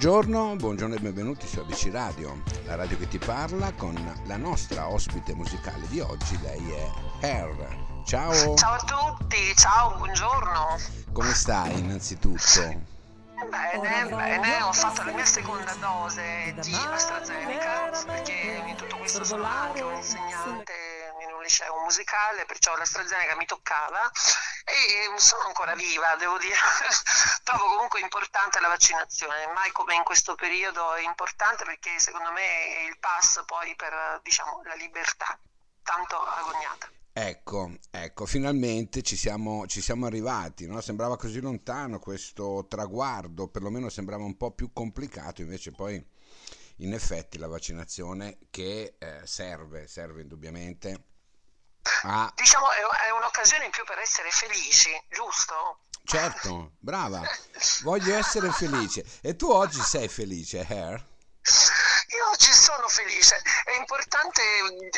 Buongiorno, buongiorno e benvenuti su ABC Radio, la radio che ti parla con la nostra ospite musicale di oggi, lei è Hair. Ciao! Ciao a tutti, ciao, buongiorno! Come stai innanzitutto? Bene, bene, ho fatto la mia seconda dose di AstraZeneca perché in tutto questo sono anche un insegnante liceo musicale, perciò l'AstraZeneca mi toccava e sono ancora viva, devo dire. Trovo comunque importante la vaccinazione, mai come in questo periodo è importante perché secondo me è il passo poi per diciamo, la libertà, tanto agognata. Ecco, ecco, finalmente ci siamo, ci siamo arrivati, no? sembrava così lontano questo traguardo, perlomeno sembrava un po' più complicato, invece poi in effetti la vaccinazione che eh, serve, serve indubbiamente Ah. Diciamo è un'occasione in più per essere felici, giusto? Certo, brava. Voglio essere felice. E tu oggi sei felice, Hair? Io oggi sono felice. È importante,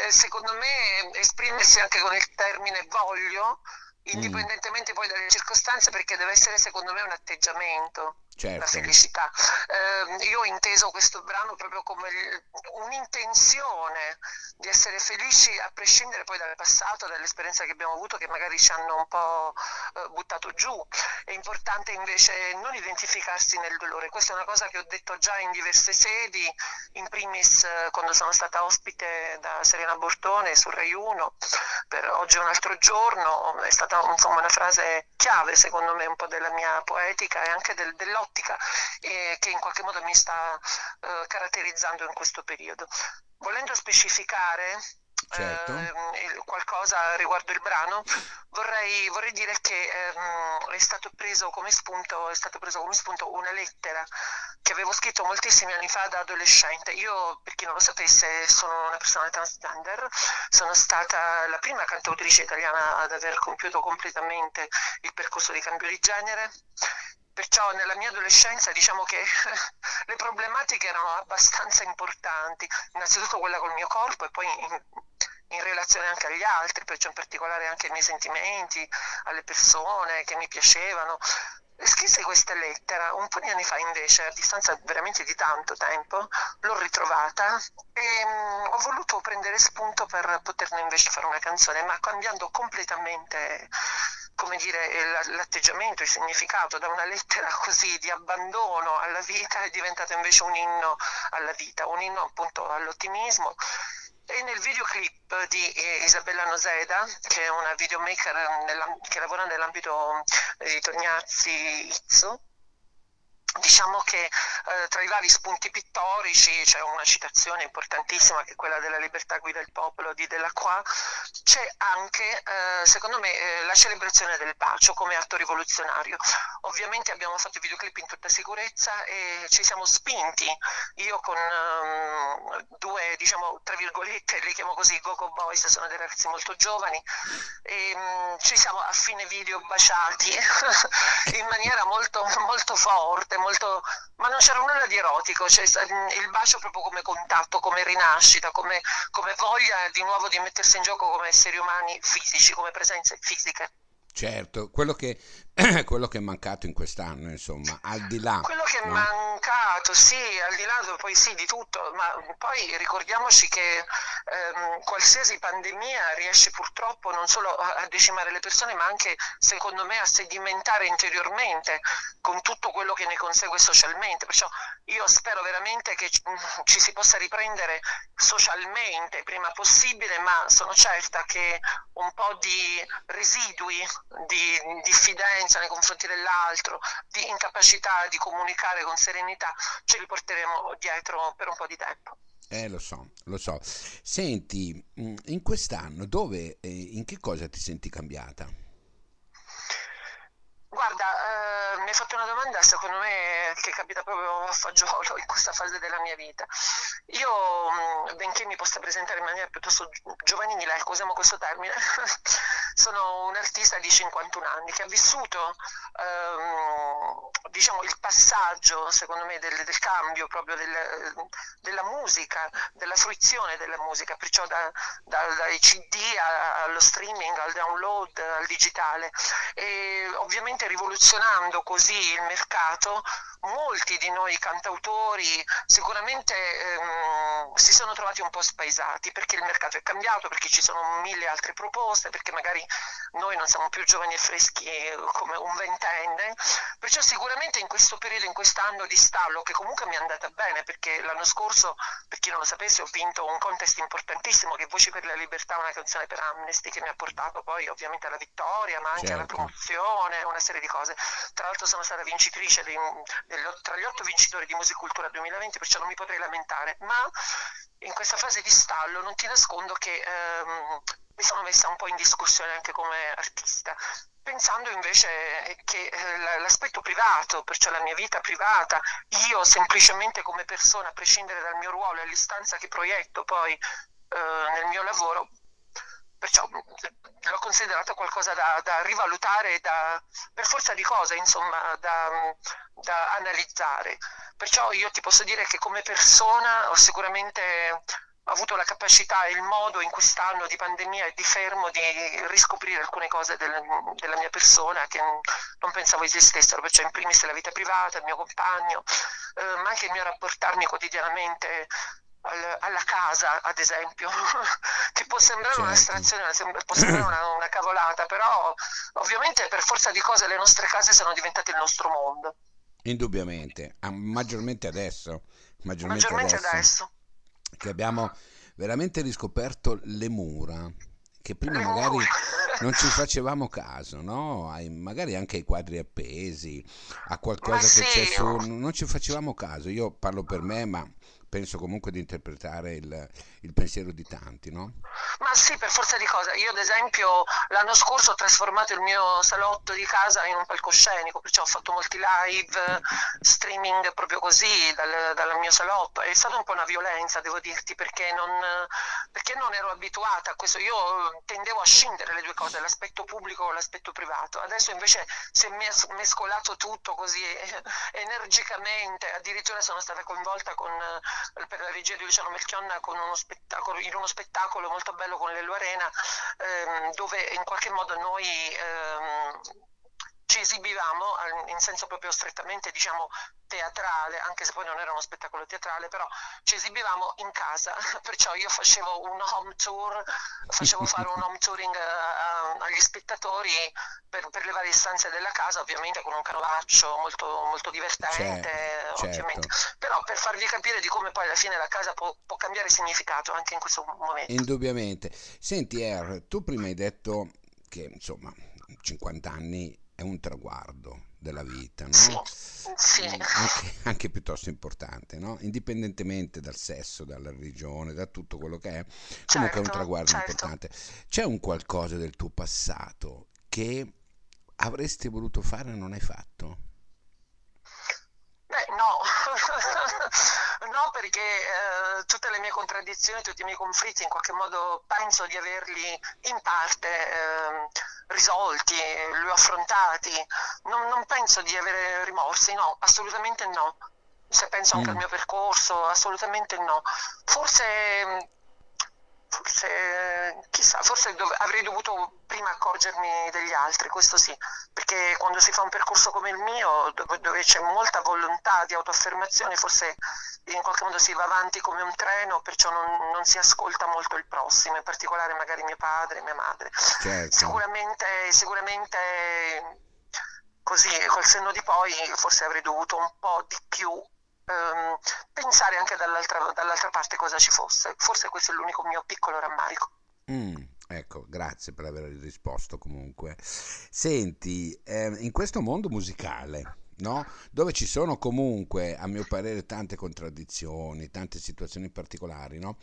eh, secondo me, esprimersi anche con il termine voglio, indipendentemente mm. poi dalle circostanze, perché deve essere, secondo me, un atteggiamento certo. la felicità. Eh, io ho inteso questo brano proprio come un'intenzione di essere felici a prescindere poi dal passato, dall'esperienza che abbiamo avuto che magari ci hanno un po' eh, buttato giù. È importante invece non identificarsi nel dolore. Questa è una cosa che ho detto già in diverse sedi, in primis eh, quando sono stata ospite da Serena Bortone su Rai 1 per Oggi è un altro giorno, è stata insomma, una frase chiave secondo me un po' della mia poetica e anche del, dell'opera ottica eh, che in qualche modo mi sta eh, caratterizzando in questo periodo. Volendo specificare certo. eh, qualcosa riguardo il brano, vorrei, vorrei dire che ehm, è, stato preso come spunto, è stato preso come spunto una lettera che avevo scritto moltissimi anni fa da adolescente. Io, per chi non lo sapesse, sono una persona transgender, sono stata la prima cantautrice italiana ad aver compiuto completamente il percorso di cambio di genere Perciò nella mia adolescenza diciamo che le problematiche erano abbastanza importanti, innanzitutto quella col mio corpo e poi in, in relazione anche agli altri, perciò in particolare anche ai miei sentimenti, alle persone che mi piacevano. Scrisse questa lettera un po' di anni fa invece, a distanza veramente di tanto tempo, l'ho ritrovata e um, ho voluto prendere spunto per poterne invece fare una canzone, ma cambiando completamente come dire, l'atteggiamento, il significato da una lettera così di abbandono alla vita è diventato invece un inno alla vita, un inno appunto all'ottimismo. E nel videoclip di eh, Isabella Noseda, che è una videomaker che lavora nell'ambito di Tognazzi Izzo, Diciamo che eh, tra i vari spunti pittorici c'è una citazione importantissima che è quella della libertà guida il popolo di Delacroix, c'è anche eh, secondo me eh, la celebrazione del bacio come atto rivoluzionario. Ovviamente abbiamo fatto i videoclip in tutta sicurezza e ci siamo spinti, io con um, due diciamo tra virgolette, li chiamo così Gogo Boys, sono dei ragazzi molto giovani e um, ci siamo a fine video baciati in maniera molto, molto forte molto... ma non c'era nulla di erotico, cioè il bacio proprio come contatto, come rinascita, come, come voglia di nuovo di mettersi in gioco come esseri umani fisici, come presenze fisiche. Certo, quello che, quello che, è mancato in quest'anno, insomma, al di là. Quello che no? è mancato, sì, al di là poi sì di tutto, ma poi ricordiamoci che ehm, qualsiasi pandemia riesce purtroppo non solo a decimare le persone, ma anche, secondo me, a sedimentare interiormente con tutto quello che ne consegue socialmente. Perciò io spero veramente che mm, ci si possa riprendere socialmente prima possibile, ma sono certa che un po' di residui di diffidenza nei confronti dell'altro, di incapacità di comunicare con serenità, ce li porteremo dietro per un po' di tempo. Eh, lo so, lo so. Senti, mm, in quest'anno dove e in che cosa ti senti cambiata? Guarda, eh, hai fatto una domanda secondo me che capita proprio a fagiolo in questa fase della mia vita. Io, benché mi possa presentare in maniera piuttosto giovanile, ecco, usiamo questo termine, sono un artista di 51 anni che ha vissuto ehm, diciamo, il passaggio, secondo me, del, del cambio proprio del, della musica, della fruizione della musica, perciò da, da, dai CD allo streaming, al download, al digitale. E ovviamente rivoluzionando così il mercato molti di noi cantautori sicuramente ehm, si sono trovati un po' spaesati perché il mercato è cambiato, perché ci sono mille altre proposte, perché magari noi non siamo più giovani e freschi come un ventenne, perciò sicuramente in questo periodo, in quest'anno di stallo, che comunque mi è andata bene perché l'anno scorso, per chi non lo sapesse, ho vinto un contest importantissimo che è Voci per la Libertà, una canzone per Amnesty che mi ha portato poi ovviamente alla vittoria, ma anche certo. alla promozione, una serie di cose. Tra l'altro sono stata vincitrice di, tra gli otto vincitori di Musicultura 2020, perciò non mi potrei lamentare, ma in questa fase di stallo non ti nascondo che ehm, mi sono messa un po' in discussione anche come artista, pensando invece che eh, l'aspetto privato, perciò la mia vita privata, io semplicemente come persona, a prescindere dal mio ruolo e all'istanza che proietto poi eh, nel mio lavoro, perciò l'ho considerato qualcosa da, da rivalutare, da, per forza di cose, insomma, da, da analizzare. Perciò io ti posso dire che come persona ho sicuramente avuto la capacità e il modo in quest'anno di pandemia e di fermo di riscoprire alcune cose del, della mia persona che non pensavo esistessero, perciò in primis la vita privata, il mio compagno, eh, ma anche il mio rapportarmi quotidianamente alla casa, ad esempio, che può sembrare certo. un'astrazione, può sembrare una, una cavolata, però ovviamente per forza di cose le nostre case sono diventate il nostro mondo. Indubbiamente, maggiormente adesso. Maggiormente, maggiormente adesso. adesso che abbiamo veramente riscoperto le mura che prima magari non ci facevamo caso, no? Ai, magari anche ai quadri appesi, a qualcosa ma che sì. c'è su, non ci facevamo caso. Io parlo per me, ma penso comunque di interpretare il, il, pensiero di tanti, no? Ma sì, per forza di cosa. Io ad esempio l'anno scorso ho trasformato il mio salotto di casa in un palcoscenico, perciò ho fatto molti live, streaming proprio così dal, dal mio salotto. È stata un po' una violenza, devo dirti, perché non, perché non ero abituata a questo. Io tendevo a scindere le due cose, l'aspetto pubblico e l'aspetto privato. Adesso invece si è mescolato tutto così energicamente, addirittura sono stata coinvolta con per la regia di Luciano Melchionna uno in uno spettacolo molto bello con l'Ello Arena ehm, dove in qualche modo noi ehm, ci esibivamo in senso proprio strettamente diciamo teatrale, anche se poi non era uno spettacolo teatrale, però ci esibivamo in casa, perciò io facevo un home tour, facevo fare un home touring uh, agli spettatori per, per, le varie stanze della casa, ovviamente con un canovaccio molto, molto divertente, certo, ovviamente. Certo. però per farvi capire di come poi alla fine la casa può, può cambiare significato anche in questo momento. Indubbiamente. Senti Er, tu prima hai detto che insomma 50 anni è un traguardo della vita, no? Sì, sì. Anche, anche, piuttosto importante, no? indipendentemente dal sesso, dalla religione, da tutto quello che è, comunque certo, è un certo, traguardo certo. importante. C'è un qualcosa del tuo passato che avresti voluto fare e non hai fatto? Beh, no, no perché eh, tutte le mie contraddizioni, tutti i miei conflitti in qualche modo penso di averli in parte eh, risolti, li ho affrontati, non, non, penso di avere rimorsi, no, assolutamente no. Se penso anche mm. al mio percorso, assolutamente no. Forse forse, chissà, forse dov- avrei dovuto prima accorgermi degli altri, questo sì, perché quando si fa un percorso come il mio, dove, dove c'è molta volontà di autoaffermazione, forse in qualche modo si va avanti come un treno, perciò non, non si ascolta molto il prossimo, in particolare magari mio padre, mia madre. Certo. Sicuramente, sicuramente così col senno di poi forse avrei dovuto un po' di più ehm, pensare anche dall'altra, dall'altra, parte cosa ci fosse. Forse questo è l'unico mio piccolo rammarico. Mm, ecco, grazie per aver risposto comunque. Senti, eh, in questo mondo musicale, no? dove ci sono comunque, a mio parere, tante contraddizioni, tante situazioni particolari, no?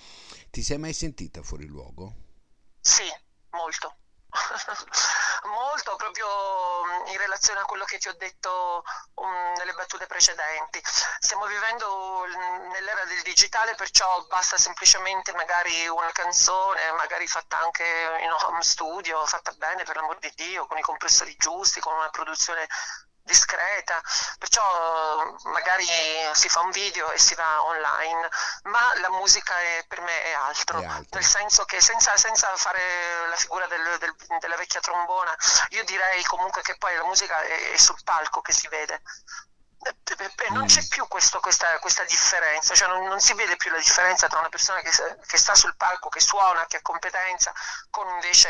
ti sei mai sentita fuori luogo? Sì, molto. molto proprio mm, in relazione a quello che ti ho detto um, nelle battute precedenti. Stiamo vivendo nell'era del digitale, perciò basta semplicemente magari una canzone, magari fatta anche in home studio, fatta bene per l'amor di Dio, con i compressori giusti, con una produzione discreta, perciò magari si fa un video e si va online, ma la musica è, per me è altro, è altro, nel senso che senza, senza fare la figura del, del, della vecchia trombona, io direi comunque che poi la musica è, è sul palco che si vede. non c'è mm. più questo, questa, questa, differenza, cioè non, non, si vede più la differenza tra una persona che, che, sta sul palco, che suona, che ha competenza, con invece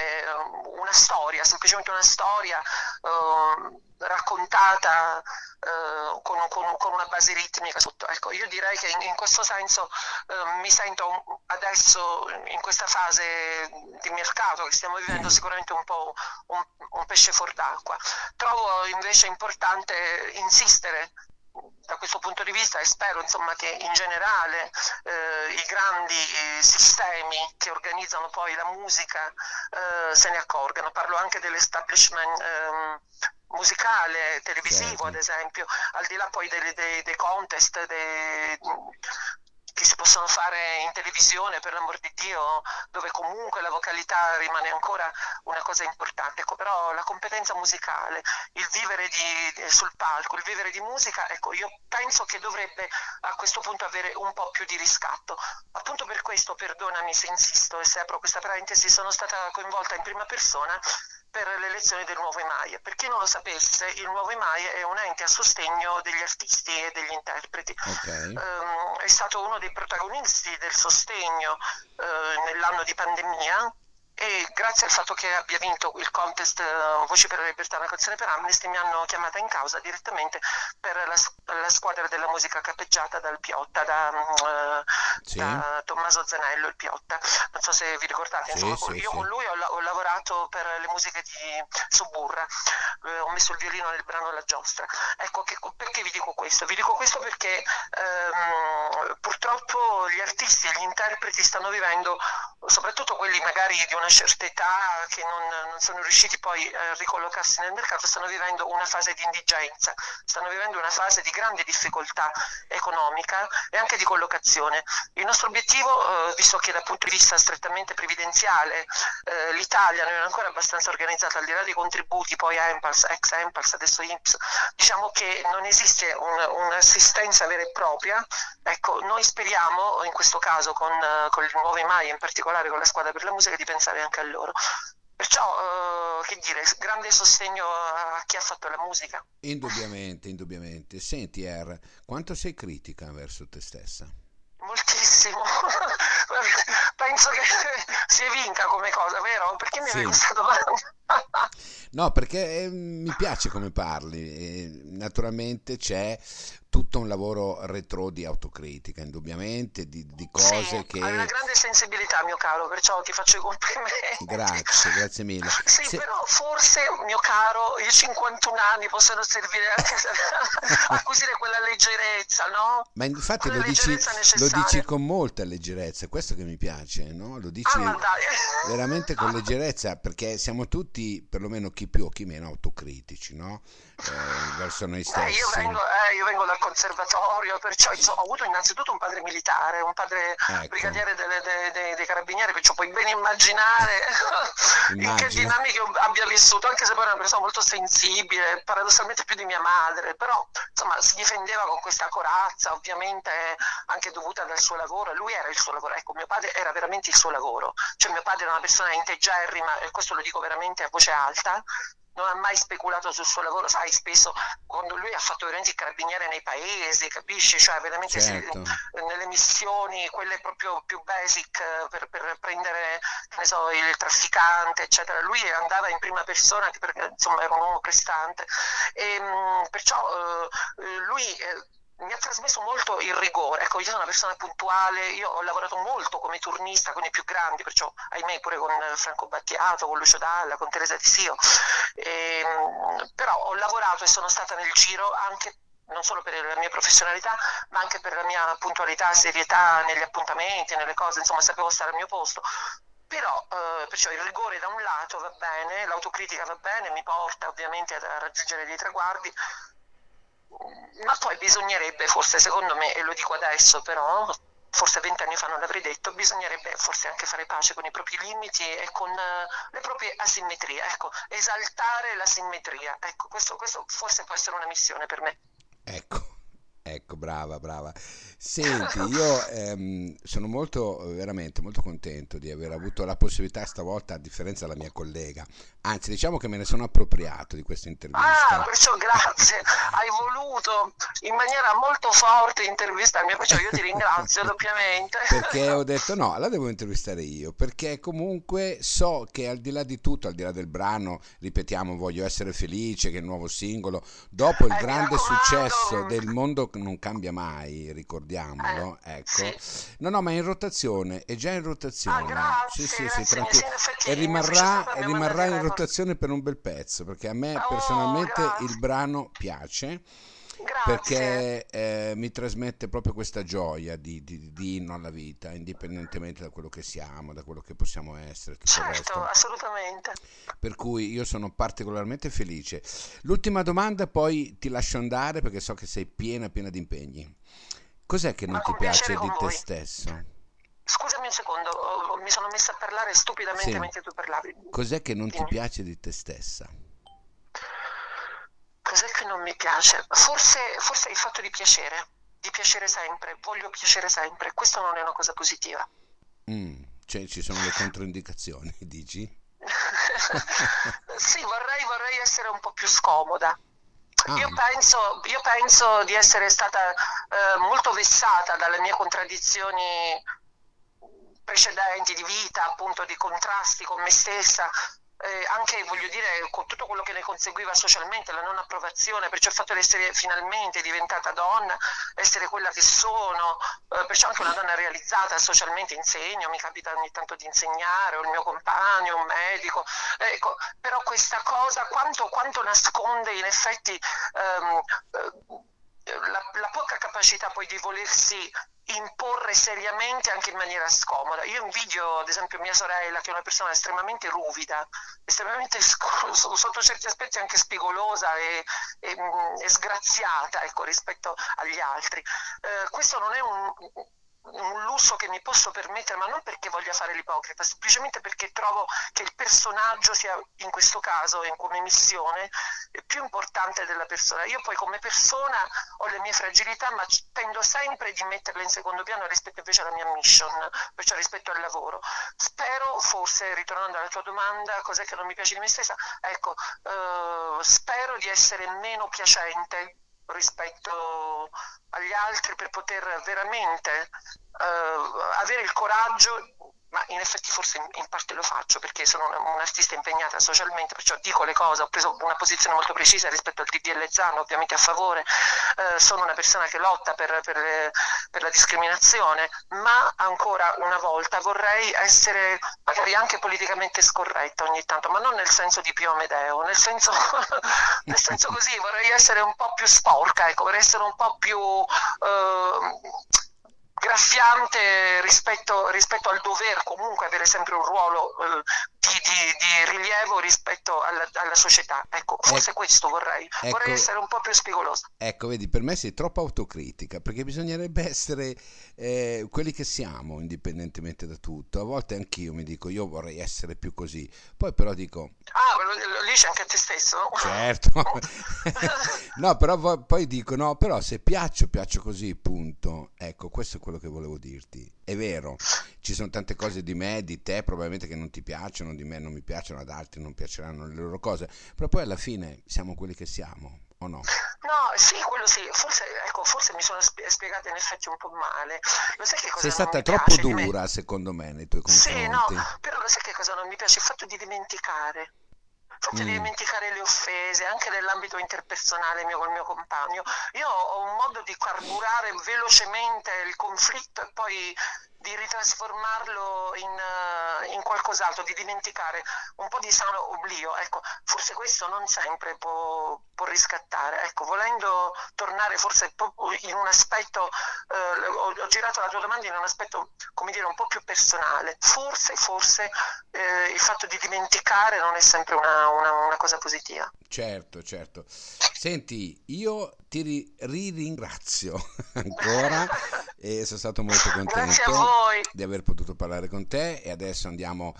una storia, semplicemente una storia uh, raccontata uh, con, con, con, una base ritmica sotto. Ecco, io direi che in, in questo senso uh, mi sento adesso in questa fase di mercato che stiamo vivendo mm. sicuramente un po' un, un pesce fuor d'acqua. Trovo invece importante insistere da questo punto di vista e spero insomma, che in generale eh, i grandi eh, sistemi che organizzano poi la musica eh, se ne accorgano. Parlo anche dell'establishment ehm, musicale, televisivo certo. ad esempio, al di là poi dei, dei, dei contest, dei, che si possono fare in televisione, per l'amor di Dio, dove comunque la vocalità rimane ancora una cosa importante. Ecco, però la competenza musicale, il vivere di, sul palco, il vivere di musica, ecco, io penso che dovrebbe a questo punto avere un po' più di riscatto. Appunto per questo, perdonami se insisto e se apro questa parentesi, sono stata coinvolta in prima persona per l'elezione del nuovo EMAI. Per chi non lo sapesse, il nuovo EMAI è un ente a sostegno degli artisti e degli interpreti. Okay. Um, è stato uno dei protagonisti del sostegno uh, nell'anno di pandemia e grazie al fatto che abbia vinto il contest uh, Voci per la Libertà, una canzone per Amnesty, mi hanno chiamata in causa direttamente per la, la squadra della musica cappeggiata dal Piotta, da, uh, sì. da, Tommaso Zanello, il Piotta. Non so se vi ricordate, sì, insomma, sì, io con lui ho, ho, lavorato per le musiche di Suburra, uh, ho messo il violino nel brano La Giostra. Ecco, che, perché vi dico questo? Vi dico questo perché um, purtroppo gli artisti e gli interpreti stanno vivendo, soprattutto quelli magari di una certa età che non, non, sono riusciti poi a ricollocarsi nel mercato stanno vivendo una fase di indigenza, stanno vivendo una fase di grande difficoltà economica e anche di collocazione. Il nostro obiettivo, eh, visto che dal punto di vista strettamente previdenziale eh, l'Italia non è ancora abbastanza organizzata, al di là dei contributi, poi Empals, ex Empals, adesso INPS, diciamo che non esiste un, un'assistenza vera e propria, ecco, noi speriamo in questo caso con, con il nuovo EMAI, in particolare con la squadra per la musica, di pensare anche a loro. Perciò, eh, che dire, grande sostegno a chi ha fatto la musica. Indubbiamente, indubbiamente. Senti, Er, quanto sei critica verso te stessa? Moltissimo. Penso che si vinca come cosa, vero? Perché mi sì. questa domanda? no, perché eh, mi piace come parli. E, naturalmente c'è tutto un lavoro retro di autocritica, indubbiamente, di, di cose sì, che... Hai una grande sensibilità, mio caro, perciò ti faccio i complimenti. Grazie, grazie mille. Sì, Se... però forse, mio caro, i 51 anni possono servire anche a acquisire quella leggerezza, no? Ma infatti lo dici, lo dici, con molta leggerezza, questo che mi piace, no? Lo dici ah, veramente con leggerezza, perché siamo tutti, perlomeno chi più o chi meno, autocritici, no? Eh, verso noi stessi. Eh, io, vengo, eh, io vengo da conservatorio, perciò insomma, ho avuto innanzitutto un padre militare, un padre ecco. brigadiere delle, dei, dei, dei, carabinieri, perciò puoi ben immaginare in che dinamiche abbia vissuto, anche se poi era una persona molto sensibile, paradossalmente più di mia madre, però insomma si difendeva con questa corazza, ovviamente anche dovuta dal suo lavoro, lui era il suo lavoro, ecco mio padre era veramente il suo lavoro, cioè mio padre era una persona integerrima, e questo lo dico veramente a voce alta, non ha mai speculato sul suo lavoro, sai, spesso quando lui ha fatto veramente il carabiniere nei paesi, capisci? Cioè veramente certo. si, nelle missioni, quelle proprio più basic per, per prendere so, il trafficante, eccetera, lui andava in prima persona perché insomma era un uomo prestante e ehm, perciò eh, lui eh, mi ha trasmesso molto il rigore. Ecco, io sono una persona puntuale, io ho lavorato molto come turnista con i più grandi, perciò ahimè pure con Franco Battiato, con Lucio Dalla, con Teresa Di Sio. E, ehm, però ho lavorato e sono stata nel giro anche non solo per la mia professionalità, ma anche per la mia puntualità, serietà negli appuntamenti, nelle cose, insomma sapevo stare al mio posto. Però eh, perciò il rigore da un lato va bene, l'autocritica va bene, mi porta ovviamente a raggiungere dei traguardi, ma poi bisognerebbe, forse secondo me, e lo dico adesso però, forse vent'anni fa non l'avrei detto, bisognerebbe forse anche fare pace con i propri limiti e con uh, le proprie asimmetrie, ecco, esaltare la simmetria, ecco, questo, questo forse può essere una missione per me. Ecco, ecco, brava, brava. Senti, io ehm, sono molto, veramente molto contento di aver avuto la possibilità stavolta, a differenza della mia collega, anzi diciamo che me ne sono appropriato di questa intervista. Ah, perciò grazie, hai voluto in maniera molto forte intervistarmi, perciò io ti ringrazio doppiamente. Perché ho detto no, la devo intervistare io, perché comunque so che al di là di tutto, al di là del brano, ripetiamo, voglio essere felice, che è il nuovo singolo, dopo il Eh, grande successo del mondo non cambia mai, ricordiamolo, Eh, ecco. sì. No, no, ma è in rotazione, è già in rotazione. Ah, grazie, sì, sì, grazie, sì, sì, E rimarrà, e rimarrà in rotazione per un bel pezzo, perché a me Oh, personalmente grazie. il brano piace Grazie. perché eh, mi trasmette proprio questa gioia di, di, di inno alla vita, indipendentemente da quello che siamo, da quello che possiamo essere, tutto il Certo, resto. assolutamente. Per cui io sono particolarmente felice. L'ultima domanda, poi ti lascio andare perché so che sei piena, piena di impegni. Cos'è che non Ma ti piace di te voi. stesso? Scusami un secondo, mi sono messa a parlare stupidamente Sì. mentre tu parlavi. Cos'è che non ti Dimmi. piace di te stessa? Cos'è che non mi piace? Forse, forse il fatto di piacere, di piacere sempre, voglio piacere sempre. Questo non è una cosa positiva. Mm, cioè ci sono le controindicazioni, dici? sì, vorrei, vorrei essere un po' più scomoda. Ah, Io penso, io penso di essere stata eh, molto vessata dalle mie contraddizioni precedenti di vita, appunto di contrasti con me stessa, eh, anche voglio dire con tutto quello che ne conseguiva socialmente, la non approvazione, perciò il fatto di essere finalmente diventata donna, essere quella che sono, eh, perciò anche una donna realizzata socialmente, insegno, mi capita ogni tanto di insegnare, ho il mio compagno, un medico, ecco, però questa cosa quanto, quanto nasconde in effetti ehm, eh, la, la poca capacità poi di volersi imporre seriamente anche in maniera scomoda. Io invidio ad esempio mia sorella che è una persona estremamente ruvida, estremamente sotto certi aspetti anche spigolosa e, e, mm, e sgraziata ecco, rispetto agli altri. Eh, questo non è un, un lusso che mi posso permettere, ma non perché voglia fare l'ipocrita, semplicemente perché trovo che il personaggio sia in questo caso, in come missione, più importante della persona. Io poi come persona ho le mie fragilità, ma tendo sempre di metterle in secondo piano rispetto invece alla mia mission, perciò rispetto al lavoro. Spero, forse ritornando alla tua domanda, cos'è che non mi piace di me stessa? Ecco, eh, spero di essere meno piacente rispetto agli altri per poter veramente eh, avere il coraggio ma in effetti forse in, parte lo faccio perché sono una, un'artista impegnata socialmente, perciò dico le cose, ho preso una posizione molto precisa rispetto al DDL Zan, ovviamente a favore, eh, sono una persona che lotta per, per, per, la discriminazione, ma ancora una volta vorrei essere magari anche politicamente scorretta ogni tanto, ma non nel senso di Pio Amedeo, nel senso, nel senso così, vorrei essere un po' più sporca, ecco, vorrei essere un po' più... Eh, graffiante rispetto, rispetto, al dover comunque avere sempre un ruolo eh, di, di, di, rilievo rispetto alla, alla società. Ecco, forse ecco, questo vorrei. Ecco, vorrei essere un po' più spigolosa. Ecco, vedi, per me sei troppo autocritica, perché bisognerebbe essere eh, quelli che siamo, indipendentemente da tutto. A volte anch'io mi dico, io vorrei essere più così. Poi però dico... Ah, lo, lo dici anche a te stesso? Certo. no, però poi dico, no, però se piaccio, piaccio così, punto. Ecco, questo è quello che volevo dirti. È vero, ci sono tante cose di me, di te, probabilmente che non ti piacciono, di me non mi piacciono, ad altri non piaceranno le loro cose, però poi alla fine siamo quelli che siamo, o no? No, sì, quello sì, forse, ecco, forse mi sono spiegata in effetti un po' male. Lo sai che cosa Sei stata troppo dura, me? secondo me, nei tuoi confronti. Sì, no, però lo sai che cosa non mi piace? Il fatto di dimenticare. Il fatto Mm. di dimenticare le offese, anche nell'ambito interpersonale mio col mio compagno. Io ho un modo di carburare velocemente il conflitto e poi di ritrasformarlo in, eh, in qualcos'altro, di dimenticare un po' di sano oblio. Ecco, forse questo non sempre può, può riscattare. Ecco, volendo tornare forse in un aspetto, eh, ho, ho girato la tua domanda in un aspetto, come dire, un po' più personale. Forse, forse eh, il fatto di dimenticare non è sempre una, una, una cosa positiva. Certo, certo. Senti, io ti ri- ringrazio ancora e sono stato molto contento di aver potuto parlare con te e adesso andiamo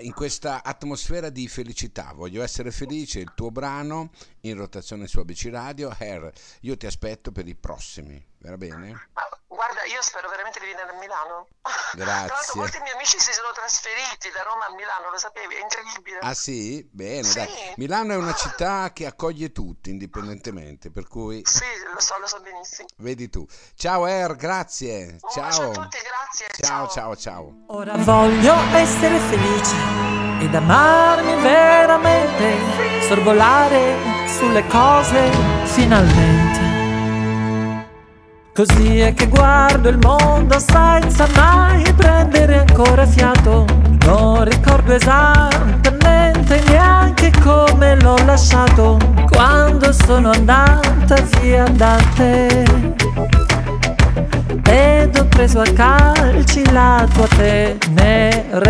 in questa atmosfera di felicità. Voglio essere felice, il tuo brano in rotazione su ABC Radio. Hair, io ti aspetto per i prossimi, Va bene? Guarda, io spero veramente di venire a Milano. Grazie. Tra l'altro molti miei amici si sono trasferiti da Roma a Milano, lo sapevi? È incredibile. Ah sì? Bene, Sì. dai. Milano è una città che accoglie tutti, indipendentemente, per cui Sì, lo so, lo so benissimo. vedi tu. Ciao Er, grazie. Un Ciao. a tutti, grazie. Ciao, ciao, ciao. Ora voglio essere felice ed amarmi veramente, sorvolare sulle cose finalmente. Così è che guardo il mondo senza mai prendere ancora fiato. Non ricordo esattamente neanche come l'ho lasciato quando sono andata via da te. Ed ho preso a calci la tua tenerezza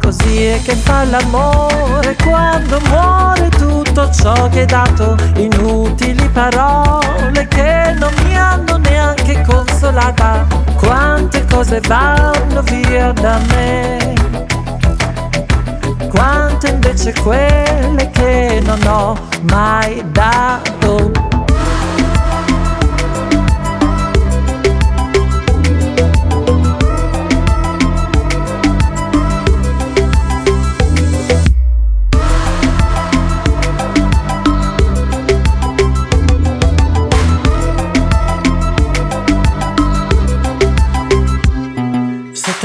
Così è che fa l'amore. Quando muore tutto ciò che hai dato Inutili parole che non mi hanno neanche consolata. Quante cose vanno via da me Quante invece quelle che non ho mai dato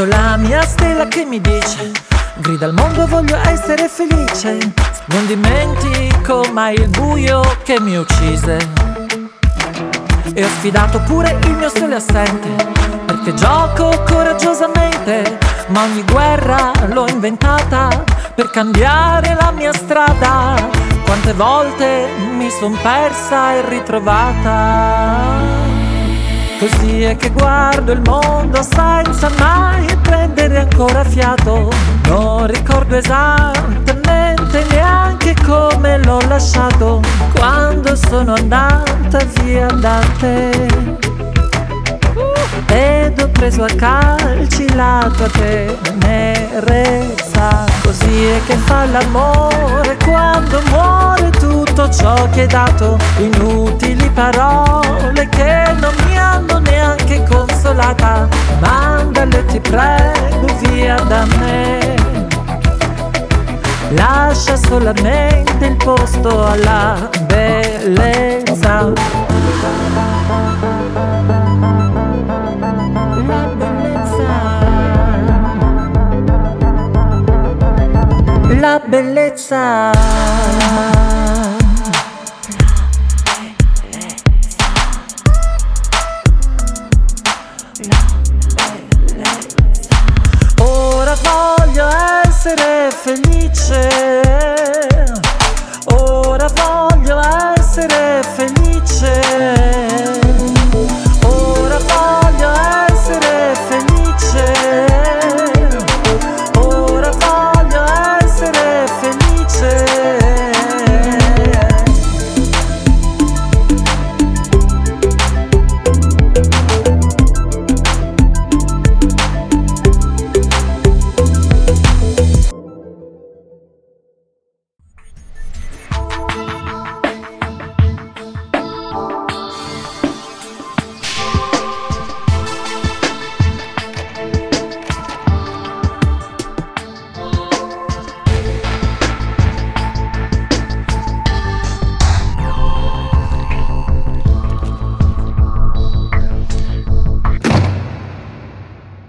Sotto la mia stella che mi dice Grida al mondo voglio essere felice. Non dimentico mai il buio che mi uccise. E ho sfidato pure il mio sole assente Perché gioco coraggiosamente Ma ogni guerra l'ho inventata Per cambiare la mia strada. Quante volte mi son persa e ritrovata Così è che guardo il mondo senza mai prendere ancora fiato. Non ricordo esattamente neanche come l'ho lasciato. Quando sono andata via da te Ed ho preso a calci la tua tenerezza. Così è che fa l'amore quando muore tutto ciò che hai dato. Inutili parole che non mi hanno neanche consolata. Mandale ti prego via da me. Lascia solamente il posto alla bellezza bellezza. La bellezza